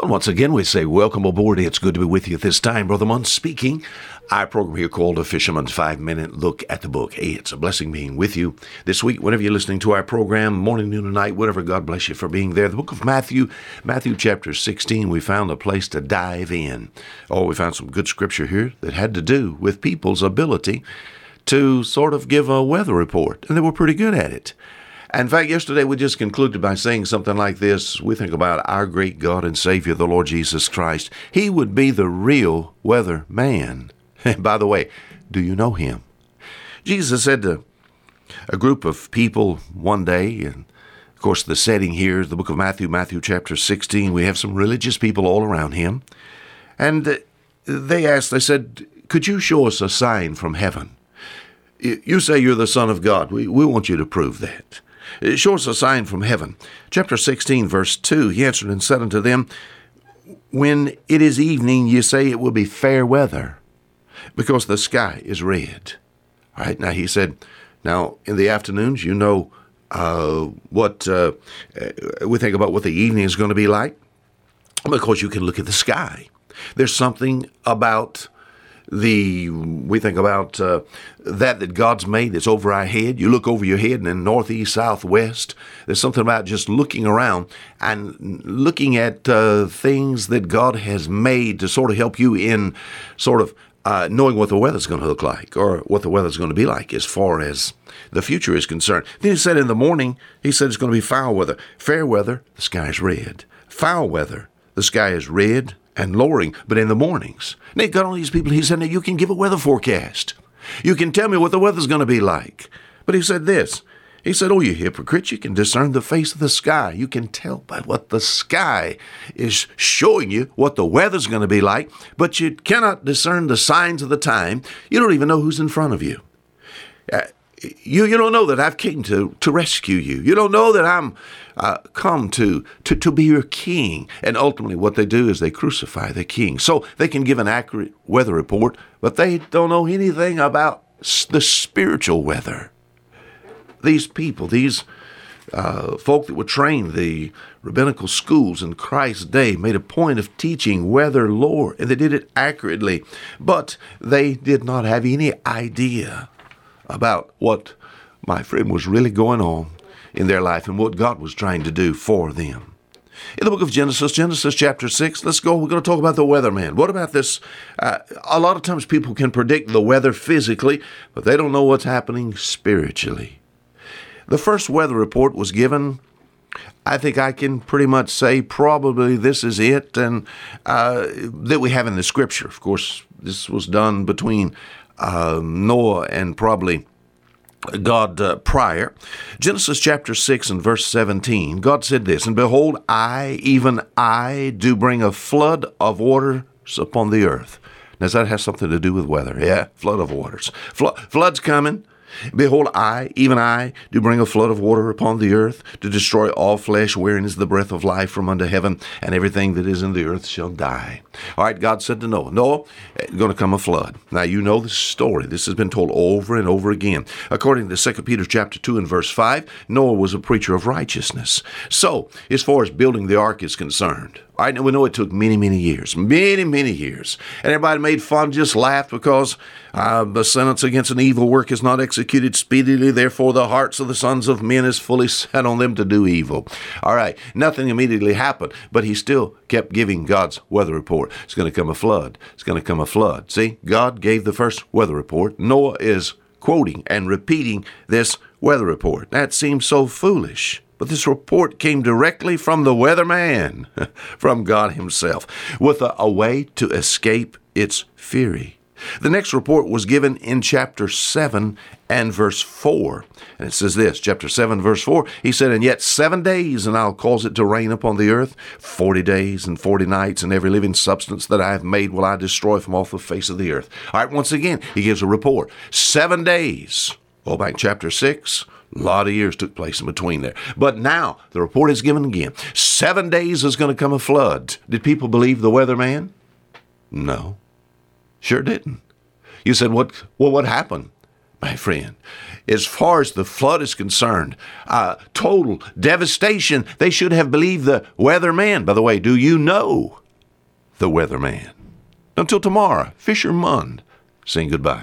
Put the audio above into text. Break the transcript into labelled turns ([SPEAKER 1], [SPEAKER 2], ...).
[SPEAKER 1] Well, once again, we say welcome aboard. It's good to be with you at this time. Brother Munn speaking. Our program here called A Fisherman's Five Minute Look at the Book. Hey, it's a blessing being with you this week. Whenever you're listening to our program, morning, noon, and night, whatever, God bless you for being there. The book of Matthew, Matthew chapter 16, we found a place to dive in. Oh, we found some good scripture here that had to do with people's ability to sort of give a weather report, and they were pretty good at it. In fact, yesterday we just concluded by saying something like this. We think about our great God and Savior, the Lord Jesus Christ. He would be the real weather man. And by the way, do you know him? Jesus said to a group of people one day, and of course, the setting here is the book of Matthew, Matthew chapter 16. We have some religious people all around him. And uh, they asked, they said, Could you show us a sign from heaven? You say you're the Son of God. We, we want you to prove that. Show us a sign from heaven. Chapter 16, verse 2 He answered and said unto them, When it is evening, ye say it will be fair weather, because the sky is red. All right, now he said, Now in the afternoons, you know uh, what uh, we think about what the evening is going to be like, because you can look at the sky. There's something about the we think about uh, that that God's made that's over our head. You look over your head and in northeast, southwest, there's something about just looking around and looking at uh, things that God has made to sort of help you in sort of uh, knowing what the weather's going to look like or what the weather's going to be like as far as the future is concerned. Then he said in the morning, he said it's going to be foul weather. Fair weather, the sky's red. Foul weather, the sky is red and lowering, but in the mornings. They got all these people, he said, now you can give a weather forecast. You can tell me what the weather's going to be like. But he said this. He said, Oh, you hypocrites, you can discern the face of the sky. You can tell by what the sky is showing you what the weather's going to be like, but you cannot discern the signs of the time. You don't even know who's in front of you. Uh, you, you don't know that I've came to, to rescue you. You don't know that I'm uh, come to, to, to be your king. And ultimately, what they do is they crucify the king. So they can give an accurate weather report, but they don't know anything about the spiritual weather. These people, these uh, folk that were trained the rabbinical schools in Christ's day made a point of teaching weather lore, and they did it accurately, but they did not have any idea about what my friend was really going on in their life and what God was trying to do for them. In the book of Genesis, Genesis chapter 6, let's go. We're going to talk about the weatherman. What about this? Uh, a lot of times people can predict the weather physically, but they don't know what's happening spiritually. The first weather report was given. I think I can pretty much say probably this is it, and uh, that we have in the scripture. Of course, this was done between uh, Noah and probably God uh, prior. Genesis chapter 6 and verse 17, God said this, And behold, I, even I, do bring a flood of waters upon the earth. Does that have something to do with weather? Yeah, flood of waters. Flo- flood's coming. Behold, I, even I, do bring a flood of water upon the earth to destroy all flesh, wherein is the breath of life from under heaven, and everything that is in the earth shall die. All right, God said to Noah, Noah, going to come a flood. Now, you know the story. This has been told over and over again. According to 2 Peter chapter 2 and verse 5, Noah was a preacher of righteousness. So, as far as building the ark is concerned, I know we know it took many, many years, many, many years. And everybody made fun, just laughed because uh, the sentence against an evil work is not executed speedily. Therefore, the hearts of the sons of men is fully set on them to do evil. All right, nothing immediately happened, but he still kept giving God's weather report. It's going to come a flood. It's going to come a flood. See, God gave the first weather report. Noah is quoting and repeating this weather report. That seems so foolish. But this report came directly from the weatherman, from God Himself, with a, a, way to escape its fury. The next report was given in chapter 7 and verse 4. And it says this, chapter 7, verse 4, he said, And yet seven days, and I'll cause it to rain upon the earth, forty days and forty nights, and every living substance that I have made will I destroy from off the face of the earth. All right, once again, he gives a report. Seven days. Go back chapter 6, a lot of years took place in between there. But now the report is given again. Seven days is going to come a flood. Did people believe the weatherman? No, sure didn't. You said, what, well, what happened? My friend, as far as the flood is concerned, uh, total devastation. They should have believed the weatherman. By the way, do you know the weatherman? Until tomorrow, Fisher Mund, saying goodbye.